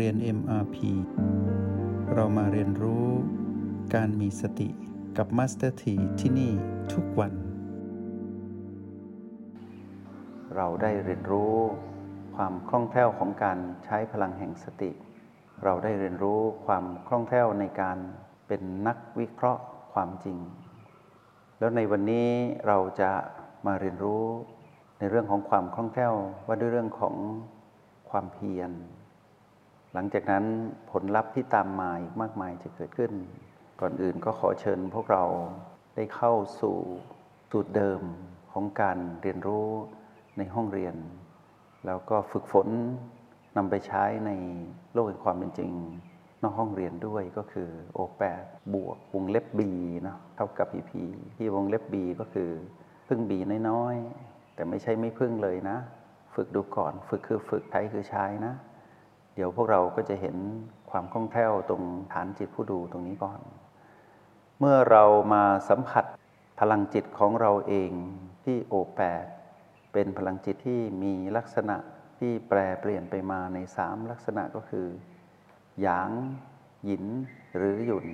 เรียน MRP เรามาเรียนรู้การมีสติกับ Master T ที่ที่นี่ทุกวัน เราได้เรียนรู้ความคล่องแคล่วของการใช้พลังแห่งสติ เราได้เรียนรู้ความคล่องแคล่วในการเป็นนักวิเคราะห์ความจริง แล้วในวันนี้เราจะมาเรียนรู้ในเรื่องของความคล่องแคล่วว่าด้วยเรื่องของความเพียร หลังจากนั้นผลลัพธ์ที่ตามมาอีกมากมายจะเกิดขึ้น ก่อนอื่นก็ขอเชิญพวกเราได้เข้าสู่สูตรเดิมของการเรียนรู้ในห้องเรียน แล้วก็ฝึกฝนนำไปใช้ในโลกแห่งความเป็นจริง นอกห้องเรียนด้วยก็คือโอแปดบวกวงเล็บ B เนาะเท่ากับ PP ที่วงเล็บ B ก็คือพึ่ง B น้อยๆแต่ไม่ใช่ไม่พึ่งเลยนะ ฝึกดูก่อน ฝึกคือฝึกใช้คือใช้นะ เดี๋ยวพวกเราก็จะเห็นความคล่องแคล่วตรงฐานจิตผู้ดูตรงนี้ก่อน เมื่อเรามาสัมผัสพลังจิตของเราเองที่โอแปดเป็นพลังจิตที่มีลักษณะที่แปรเปลี่ยนไปมาในสามลักษณะก็คือ หยาง หยิน หรือหยุน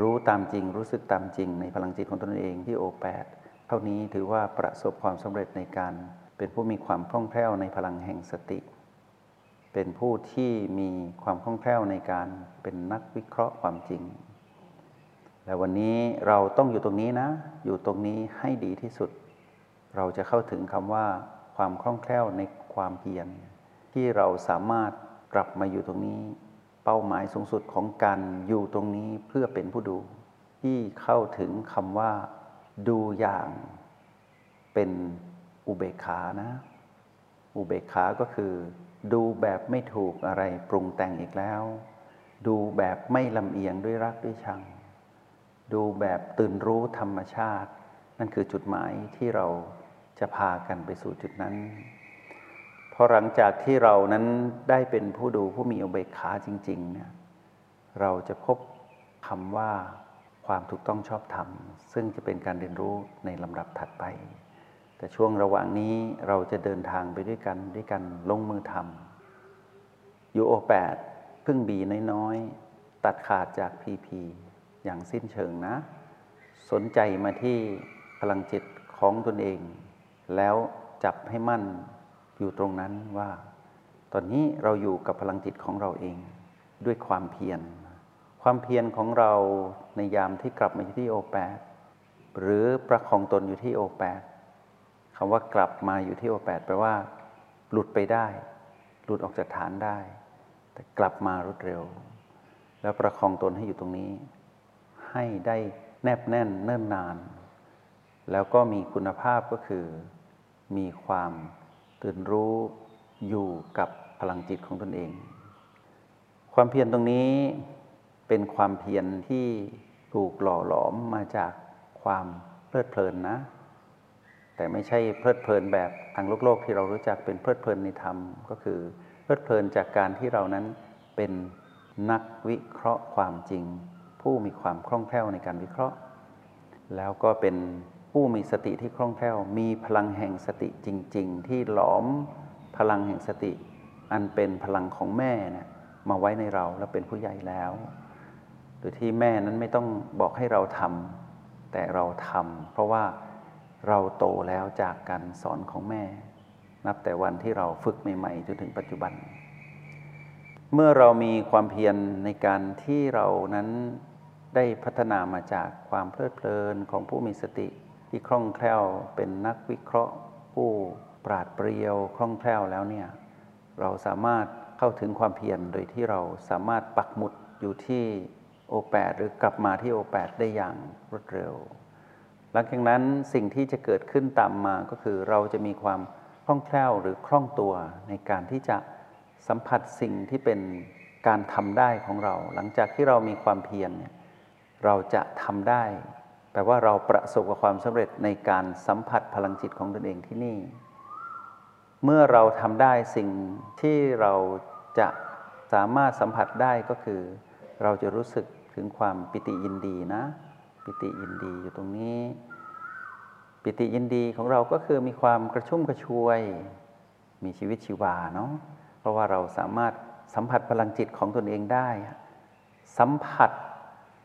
รู้ตามจริงรู้สึกตามจริงในพลังจิตของตนเองที่โอแปดเท่านี้ถือว่าประสบความสำเร็จในการเป็นผู้มีความคล่องแคล่วในพลังแห่งสติ เป็นผู้ที่มีความคล่องแคล่วในการเป็นนักวิเคราะห์ความจริง และวันนี้เราต้องอยู่ตรงนี้นะ อยู่ตรงนี้ให้ดีที่สุด เราจะเข้าถึงคำว่า ความคล่องแคล่วในความเพียรที่เราสามารถกลับมาอยู่ตรงนี้ เป้าหมายสูงสุดของการอยู่ตรงนี้เพื่อเป็นผู้ดู ที่เข้าถึงคำว่า ดูอย่างเป็นอุเบกขานะ อุเบกขาก็คือ ดูแบบไม่ถูกอะไรปรุงแต่งอีกแล้ว ดูแบบไม่ลำเอียงด้วยรักด้วยชัง ดูแบบตื่นรู้ธรรมชาติ นั่นคือจุดหมายที่เราจะพากันไปสู่จุดนั้นพอหลังจากที่เรานั้นได้เป็นผู้ดูผู้มีอุเบกขาจริงๆเนี่ยเราจะพบคำว่าความถูกต้องชอบธรรม ซึ่งจะเป็นการเรียนรู้ในลำดับถัดไป แต่ช่วงระหว่างนี้เราจะเดินทางไปด้วยกันด้วยกันลงมือทำยูโอแปดพึ่งบีน้อยๆ ตัดขาดจากพีพีอย่างสิ้นเชิงนะ สนใจมาที่พลังจิตของตนเอง แล้วจับให้มั่นอยู่ตรงนั้นว่า ตอนนี้เราอยู่กับพลังจิตของเราเองด้วยความเพียร ความเพียรของเราในยามที่กลับมาอยู่ที่โอแปดหรือประคองตนอยู่ที่โอแปด คำว่ากลับมาอยู่ที่โอแปดแปลว่า หลุดไปได้ หลุดออกจากฐานได้ แต่กลับมารวดเร็ว แล้วประคองตนให้อยู่ตรงนี้ ให้ได้แนบแน่นเนิ่นนาน แล้วก็มีคุณภาพก็คือ มีความตื่นรู้อยู่กับพลังจิตของตนเอง ความเพียรตรงนี้เป็นความเพียรที่ถูกหล่อหลอมมาจากความเพลิดเพลินนะ แต่ไม่ใช่เพลิดเพลินแบบทางโลกโลกที่เรารู้จักเป็นเพลิดเพลินในธรรม ก็คือเพลิดเพลินจากการที่เรานั้นเป็นนักวิเคราะห์ความจริง ผู้มีความคล่องแคล่วในการวิเคราะห์ แล้วก็เป็นผู้มีสติที่คล่องแคล่ว มีพลังแห่งสติจริง ๆ ที่หลอมพลังแห่งสติ อันเป็นพลังของแม่นะมาไว้ในเราแล้วเป็นผู้ใหญ่แล้ว โดยที่แม่นั้นไม่ต้องบอกให้เราทำแต่เราทำเพราะว่า เราโตแล้วจากการสอนของแม่ นับแต่วันที่เราฝึกใหม่ๆจนถึงปัจจุบัน เมื่อเรามีความเพียรในการที่เรานั้นได้พัฒนามาจากความเพลิดเพลินของผู้มีสติที่คล่องแคล่วเป็นนักวิเคราะห์ ผู้ปราดเปรียวคล่องแคล่วแล้วเนี่ยเราสามารถเข้าถึงความเพียรโดยที่เราสามารถปักหมุดอยู่ที่โอแปดหรือกลับมาที่โอแปดได้อย่างรวดเร็ว หลังจากนั้นสิ่งที่จะเกิดขึ้นตามมาก็คือเราจะมีความคล่องแคล่วหรือคล่องตัวในการที่จะสัมผัสสิ่งที่เป็นการทำได้ของเรา หลังจากที่เรามีความเพียรเนี่ยเราจะทำได้แปลว่าเราประสบกับความสำเร็จในการสัมผัสพลังจิตของตนเองที่นี่ เมื่อเราทำได้สิ่งที่เราจะสามารถสัมผัสได้ก็คือ เราจะรู้สึกถึงความปิติยินดีนะ ปิติยินดีอยู่ตรงนี้ ปิติยินดีของเราก็คือมีความกระชุ่มกระชวย มีชีวิตชีวาเนาะเพราะว่าเราสามารถสัมผัสพลังจิตของตนเองได้ สัมผัส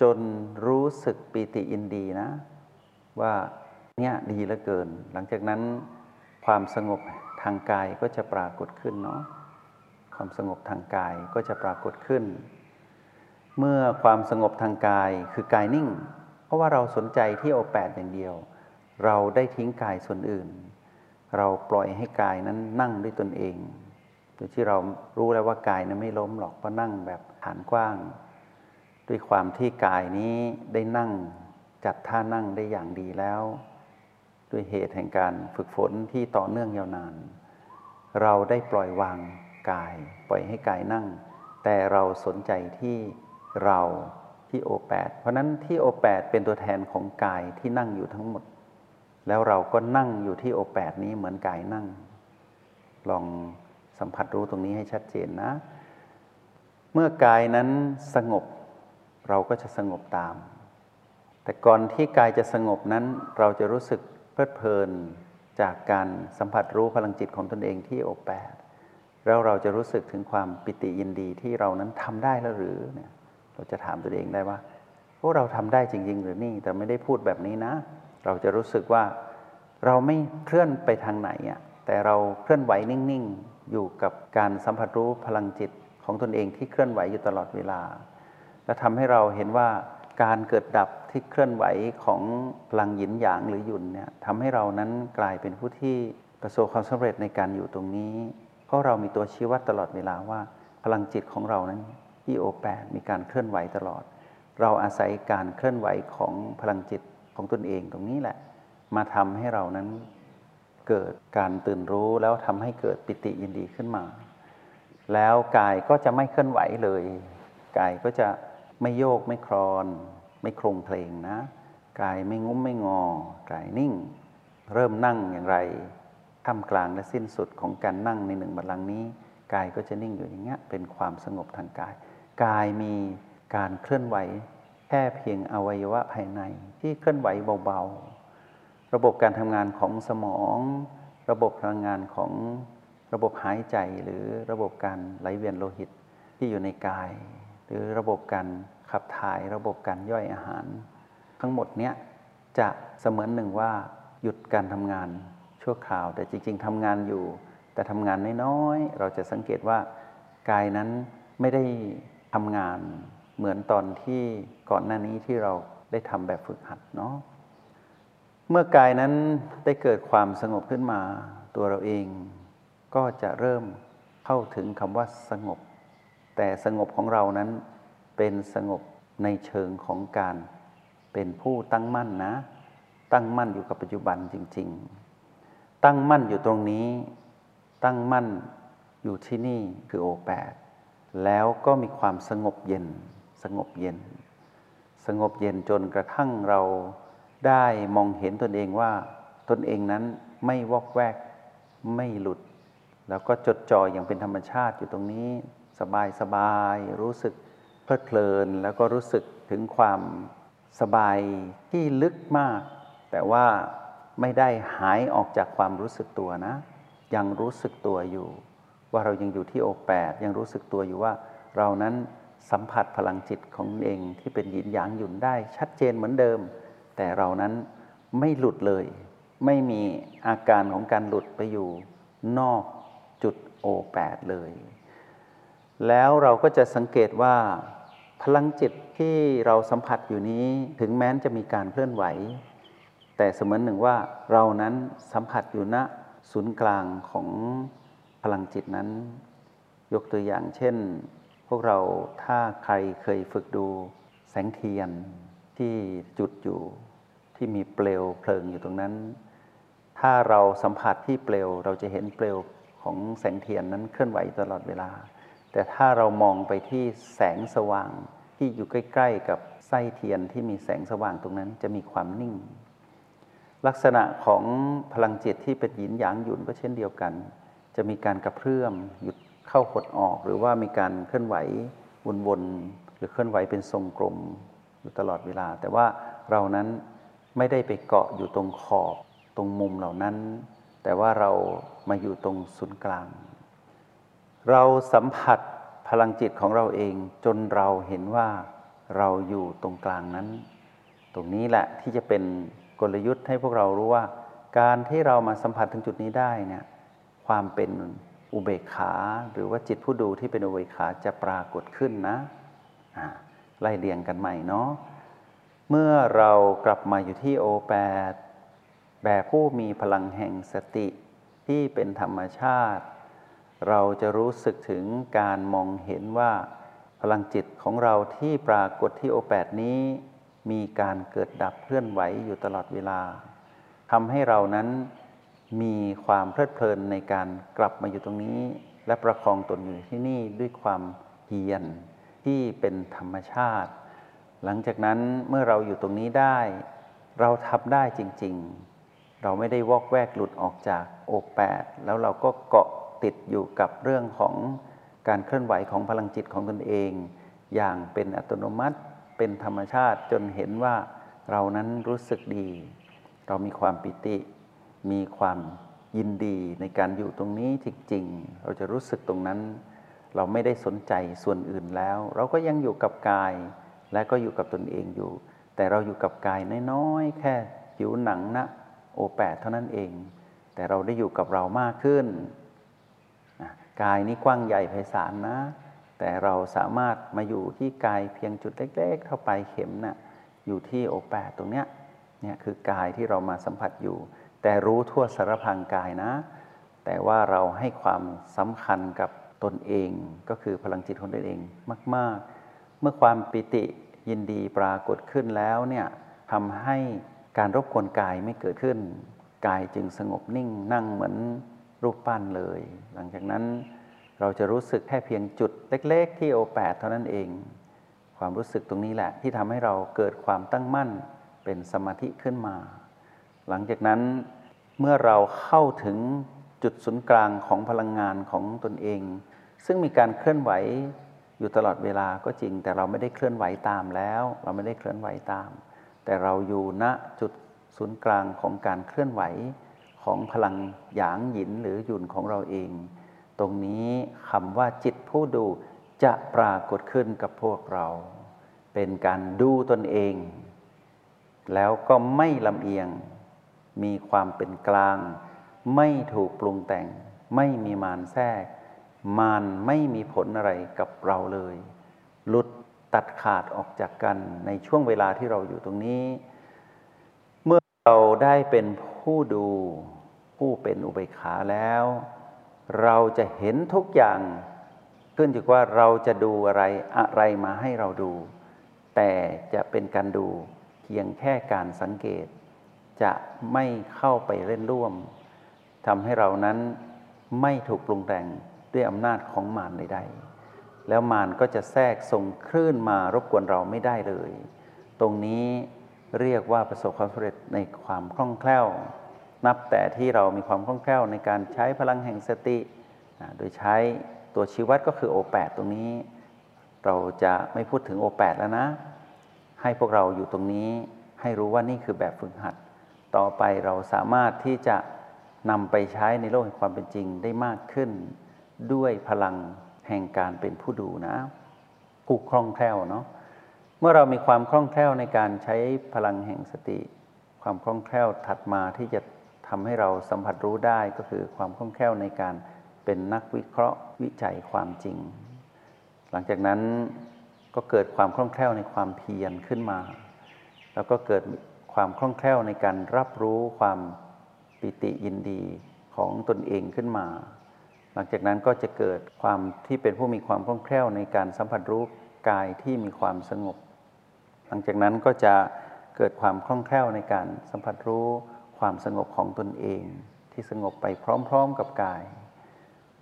จนรู้สึกปีติอินดีนะ ว่าเนี่ยดีเหลือเกิน หลังจากนั้นความสงบทางกายก็จะปรากฏขึ้นเนาะความสงบทางกายก็จะปรากฏขึ้น เมื่อความสงบทางกายคือกายนิ่ง ราะว่าเราสนใจที่โอแปดอย่างเดียว เราได้ทิ้งกายส่วนอื่น เราปล่อยให้กายนั้นนั่งด้วยตนเองโดยที่เรารู้แล้วว่ากายนั้นไม่ล้มหรอกเพราะนั่งแบบฐานกว้าง ด้วยความที่กายนี้ได้นั่งจัดท่านั่งได้อย่างดีแล้ว ด้วยเหตุแห่งการฝึกฝนที่ต่อเนื่องยาวนาน เราได้ปล่อยวางกาย ปล่อยให้กายนั่ง แต่เราสนใจที่เรา ที่โอแปดเพราะนั้นที่โอแปดเป็นตัวแทนของกายที่นั่งอยู่ทั้งหมด แล้วเราก็นั่งอยู่ที่โอแปดนี้เหมือนกายนั่ง ลองสัมผัสรู้ตรงนี้ให้ชัดเจนนะ เมื่อกายนั้นสงบเราก็จะสงบตาม แต่ก่อนที่กายจะสงบนั้น เราจะรู้สึกเพลิดเพลินจากการสัมผัสรู้พลังจิตของตนเองที่โอแปดแล้วเราจะรู้สึกถึงความปิติยินดีที่เรานั้นทำได้แล้วหรือเนี่ย เราจะถามตัวเองได้ว่าพวกเราทำได้จริง ๆ หรือนี่ แต่ไม่ได้พูดแบบนี้นะ เราจะรู้สึกว่าเราไม่เคลื่อนไปทางไหนอะแต่เราเคลื่อนไหวนิ่ง ๆ อยู่กับการสัมผัสรู้พลังจิตของตนเองที่เคลื่อนไหวอยู่ตลอดเวลา และทำให้เราเห็นว่าการเกิดดับที่เคลื่อนไหวของพลังหยินหยางหรือหยุนเนี่ยทำให้เรานั้นกลายเป็นผู้ที่ประสบความสำเร็จในการอยู่ตรงนี้ เพราะเรามีตัวชี้วัดตลอดเวลาว่าพลังจิตของเรานั้น ที่โอแปดมีการเคลื่อนไหวตลอด เราอาศัยการเคลื่อนไหวของพลังจิตของตนเองตรงนี้แหละ มาทำให้เรานั้นเกิดการตื่นรู้แล้วทำให้เกิดปิติยินดีขึ้นมา แล้วกายก็จะไม่เคลื่อนไหวเลย กายก็จะไม่โยกไม่คลอน ไม่โครงเพลงนะ กายไม่งุ้มไม่งอ กายนิ่ง เริ่มนั่งอย่างไรท่ามกลางและสิ้นสุดของการนั่งในหนึ่งบัลลังก์นี้ กายก็จะนิ่งอยู่อย่างเงี้ยเป็นความสงบทางกาย กายมีการเคลื่อนไหวแค่เพียงอวัยวะภายในที่เคลื่อนไหวเบาๆ ระบบการทำงานของสมอง ระบบพลังงานของระบบหายใจหรือระบบการไหลเวียนโลหิตที่อยู่ในกาย หรือระบบการขับถ่าย ระบบการย่อยอาหาร ทั้งหมดเนี้ยจะเสมือนหนึ่งว่าหยุดการทำงานชั่วคราว แต่จริง ๆทำงานอยู่ แต่ทำงานน้อยๆเราจะสังเกตว่ากายนั้นไม่ได้ ทำงานเหมือนตอนที่ก่อนหน้านี้ที่เราได้ทำแบบฝึกหัดเนาะเมื่อกายนั้นได้เกิดความสงบขึ้นมาตัวเราเอง ก็จะเริ่มเข้าถึงคำว่าสงบ แต่สงบของเรานั้นเป็นสงบในเชิงของการเป็นผู้ตั้งมั่นนะ ตั้งมั่นอยู่กับปัจจุบันจริง ๆ ตั้งมั่นอยู่ตรงนี้ ตั้งมั่นอยู่ที่นี่คือโอแปด แล้วก็มีความสงบเย็น สงบเย็น สงบเย็นจนกระทั่งเราได้มองเห็นตนเองว่าตนเองนั้นไม่วอกแวกไม่หลุด แล้วก็จดจ่ออย่างเป็นธรรมชาติอยู่ตรงนี้ สบายสบายรู้สึกเพลิดเพลินแล้วก็รู้สึกถึงความสบายที่ลึกมาก แต่ว่าไม่ได้หายออกจากความรู้สึกตัวนะ ยังรู้สึกตัวอยู่ ว่าเรายังอยู่ที่โอแปดยังรู้สึกตัวอยู่ว่า เรานั้นสัมผัสพลังจิตของเองที่เป็นหยินหยางหยุนได้ชัดเจนเหมือนเดิม แต่เรานั้นไม่หลุดเลย ไม่มีอาการของการหลุดไปอยู่นอกจุดโอแปดเลย แล้วเราก็จะสังเกตว่าพลังจิตที่เราสัมผัสอยู่นี้ถึงแม้นจะมีการเคลื่อนไหว แต่เสมือนหนึ่งว่าเรานั้นสัมผัสอยู่ณศูนย์กลางของ พลังจิตนั้น ยกตัวอย่างเช่น พวกเราถ้าใครเคยฝึกดูแสงเทียนที่จุดอยู่ที่มีเปลวเพลิงอยู่ตรงนั้น ถ้าเราสัมผัสที่เปลวเราจะเห็นเปลวของแสงเทียนนั้นเคลื่อนไหวตลอดเวลา แต่ถ้าเรามองไปที่แสงสว่างที่อยู่ใกล้ ๆ กับไส้เทียนที่มีแสงสว่างตรงนั้นจะมีความนิ่ง ลักษณะของพลังจิตที่เป็นหยินหยางหยุนก็เช่นเดียวกัน จะมีการกระเพื่อมหยุดเข้าหดออก หรือว่ามีการเคลื่อนไหววนๆหรือเคลื่อนไหวเป็นทรงกลมอยู่ตลอดเวลา แต่ว่าเรานั้นไม่ได้ไปเกาะอยู่ตรงขอบตรงมุมเหล่านั้น แต่ว่าเรามาอยู่ตรงศูนย์กลาง เราสัมผัสพลังจิตของเราเองจนเราเห็นว่าเราอยู่ตรงกลางนั้น ตรงนี้แหละที่จะเป็นกลยุทธ์ให้พวกเรารู้ว่า การที่เรามาสัมผัสถึงจุดนี้ได้เนี่ย ความเป็นอุเบกขาหรือว่าจิตผู้ดูที่เป็นอุเบกขาจะปรากฏขึ้นนะไล่เรียงกันใหม่เนาะเมื่อเรากลับมาอยู่ที่โอแปดแบบผู้มีพลังแห่งสติที่เป็นธรรมชาติ เราจะรู้สึกถึงการมองเห็นว่า พลังจิตของเราที่ปรากฏที่โอแปดนี้ มีการเกิดดับเคลื่อนไหวอยู่ตลอดเวลาทำให้เรานั้น มีความเพลิดเพลินในการกลับมาอยู่ตรงนี้ และประคองตนอยู่ที่นี่ด้วยความเพียรที่เป็นธรรมชาติ หลังจากนั้นเมื่อเราอยู่ตรงนี้ได้ เราทำได้จริง ๆ เราไม่ได้วอกแวกหลุดออกจากโอแปดแล้วเราก็เกาะติดอยู่กับเรื่องของการเคลื่อนไหวของพลังจิตของตนเอง อย่างเป็นอัตโนมัติเป็นธรรมชาติจนเห็นว่าเรานั้นรู้สึกดี เรามีความปิติ มีความยินดีในการอยู่ตรงนี้จริงๆ เราจะรู้สึกตรงนั้น เราไม่ได้สนใจส่วนอื่นแล้ว เราก็ยังอยู่กับกาย และก็อยู่กับตนเองอยู่ แต่เราอยู่กับกายน้อยๆ แค่ผิวหนังนะโอแปดเท่านั้นเอง แต่เราได้อยู่กับเรามากขึ้น กายนี้กว้างใหญ่ไพศาลนะ แต่เราสามารถมาอยู่ที่กายเพียงจุดเล็ก ๆ เท่าไปเข็มนะ่ะอยู่ที่โอแปดตรงเนี้ยเนี่ยคือกายที่เรามาสัมผัสอยู่ แต่รู้ทั่วสารพังกายนะ แต่ว่าเราให้ความสำคัญกับตนเองก็คือพลังจิตของตนเองมาก ๆ เมื่อความปิติยินดีปรากฏขึ้นแล้วเนี่ยทำให้การรบกวนกายไม่เกิดขึ้น กายจึงสงบนิ่งนั่งเหมือนรูปปั้นเลย หลังจากนั้นเราจะรู้สึกแค่เพียงจุดเล็ก ๆ ที่โอแปดเท่านั้นเอง ความรู้สึกตรงนี้แหละที่ทำให้เราเกิดความตั้งมั่นเป็นสมาธิขึ้นมา หลังจากนั้นเมื่อเราเข้าถึงจุดศูนย์กลางของพลังงานของตนเอง ซึ่งมีการเคลื่อนไหวอยู่ตลอดเวลาก็จริง แต่เราไม่ได้เคลื่อนไหวตามแล้ว เราไม่ได้เคลื่อนไหวตาม แต่เราอยู่ณจุดศูนย์กลางของการเคลื่อนไหวของพลังหยางหยินหรือหยุนของเราเอง ตรงนี้คำว่าจิตผู้ดูจะปรากฏขึ้นกับพวกเรา เป็นการดูตนเอง แล้วก็ไม่ลำเอียง มีความเป็นกลาง ไม่ถูกปรุงแต่ง ไม่มีมารแทรก มารไม่มีผลอะไรกับเราเลย หลุดตัดขาดออกจากกันในช่วงเวลาที่เราอยู่ตรงนี้ เมื่อเราได้เป็นผู้ดูผู้เป็นอุเบกขาแล้ว เราจะเห็นทุกอย่างขึ้นอยู่ว่าเราจะดูอะไรอะไรมาให้เราดู แต่จะเป็นการดูเพียงแค่การสังเกต จะไม่เข้าไปเล่นร่วมทำให้เรานั้นไม่ถูกปรุงแต่งด้วยอำนาจของมารใดๆ แล้วมารก็จะแทรกส่งคลื่นมารบกวนเราไม่ได้เลย ตรงนี้เรียกว่าประสบความสำเร็จในความคล่องแคล่ว นับแต่ที่เรามีความคล่องแคล่วในการใช้พลังแห่งสติ โดยใช้ตัวชีวัดก็คือโอแปดตรงนี้ เราจะไม่พูดถึงโอแปดแล้วนะ ให้พวกเราอยู่ตรงนี้ให้รู้ว่านี่คือแบบฝึกหัด ต่อไปเราสามารถที่จะนำไปใช้ในโลกแห่งความเป็นจริงได้มากขึ้น ด้วยพลังแห่งการเป็นผู้ดูนะผู้คล่องแคล่วเนาะเมื่อเรามีความคล่องแคล่วในการใช้พลังแห่งสติ ความคล่องแคล่วถัดมาที่จะทำให้เราสัมผัสรู้ได้ก็คือความคล่องแคล่วในการเป็นนักวิเคราะห์วิจัยความจริง หลังจากนั้นก็เกิดความคล่องแคล่วในความเพียรขึ้นมา แล้วก็เกิด ความคล่องแคล่วในการรับรู้ความปิติยินดีของตนเองขึ้นมา หลังจากนั้นก็จะเกิดความที่เป็นผู้มีความคล่องแคล่วในการสัมผัสรู้กายที่มีความสงบ หลังจากนั้นก็จะเกิดความคล่องแคล่วในการสัมผัสรู้ความสงบของตนเอง ที่สงบไปพร้อม ๆ กับกาย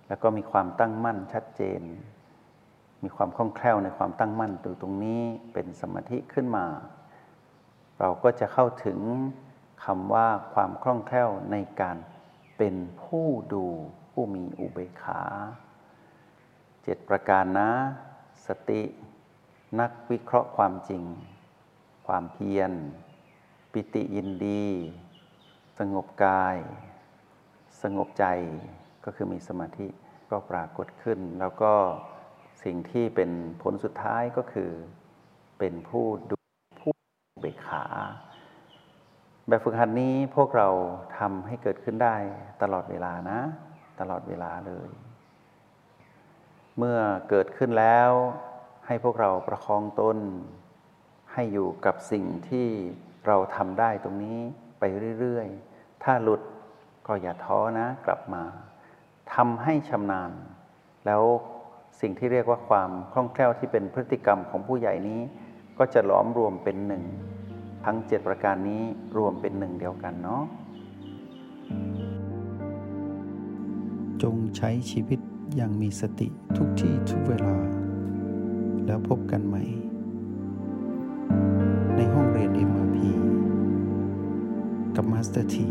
แล้วก็มีความตั้งมั่นชัดเจน มีความคล่องแคล่วในความตั้งมั่นตรงตรงนี้เป็นสมาธิขึ้นมา เราก็จะเข้าถึงคำว่าความคล่องแคล่วในการเป็นผู้ดูผู้มีอุเบกขาเจ็ดประการนะ สติ นักวิเคราะห์ความจริง ความเพียร ปิติยินดี สงบกาย สงบใจก็คือมีสมาธิก็ปรากฏขึ้น แล้วก็สิ่งที่เป็นผลสุดท้ายก็คือเป็นผู้ดู ขา แบบฝึกหัดนี้พวกเราทำให้เกิดขึ้นได้ตลอดเวลานะ ตลอดเวลาเลย เมื่อเกิดขึ้นแล้วให้พวกเราประคองตนให้อยู่กับสิ่งที่เราทำได้ตรงนี้ไปเรื่อย ๆ ถ้าหลุดก็อย่าท้อนะกลับมาทำให้ชำนาญ แล้วสิ่งที่เรียกว่าความคล่องแคล่วที่เป็นพฤติกรรมของผู้ใหญ่นี้ ก็จะหลอมรวมเป็นหนึ่ง ทั้งเจ็ดประการนี้รวมเป็นหนึ่งเดียวกันเนาะจงใช้ชีวิตอย่างมีสติทุกที่ทุกเวลา แล้วพบกันใหม่ ในห้องเรียน MRP กับ Master T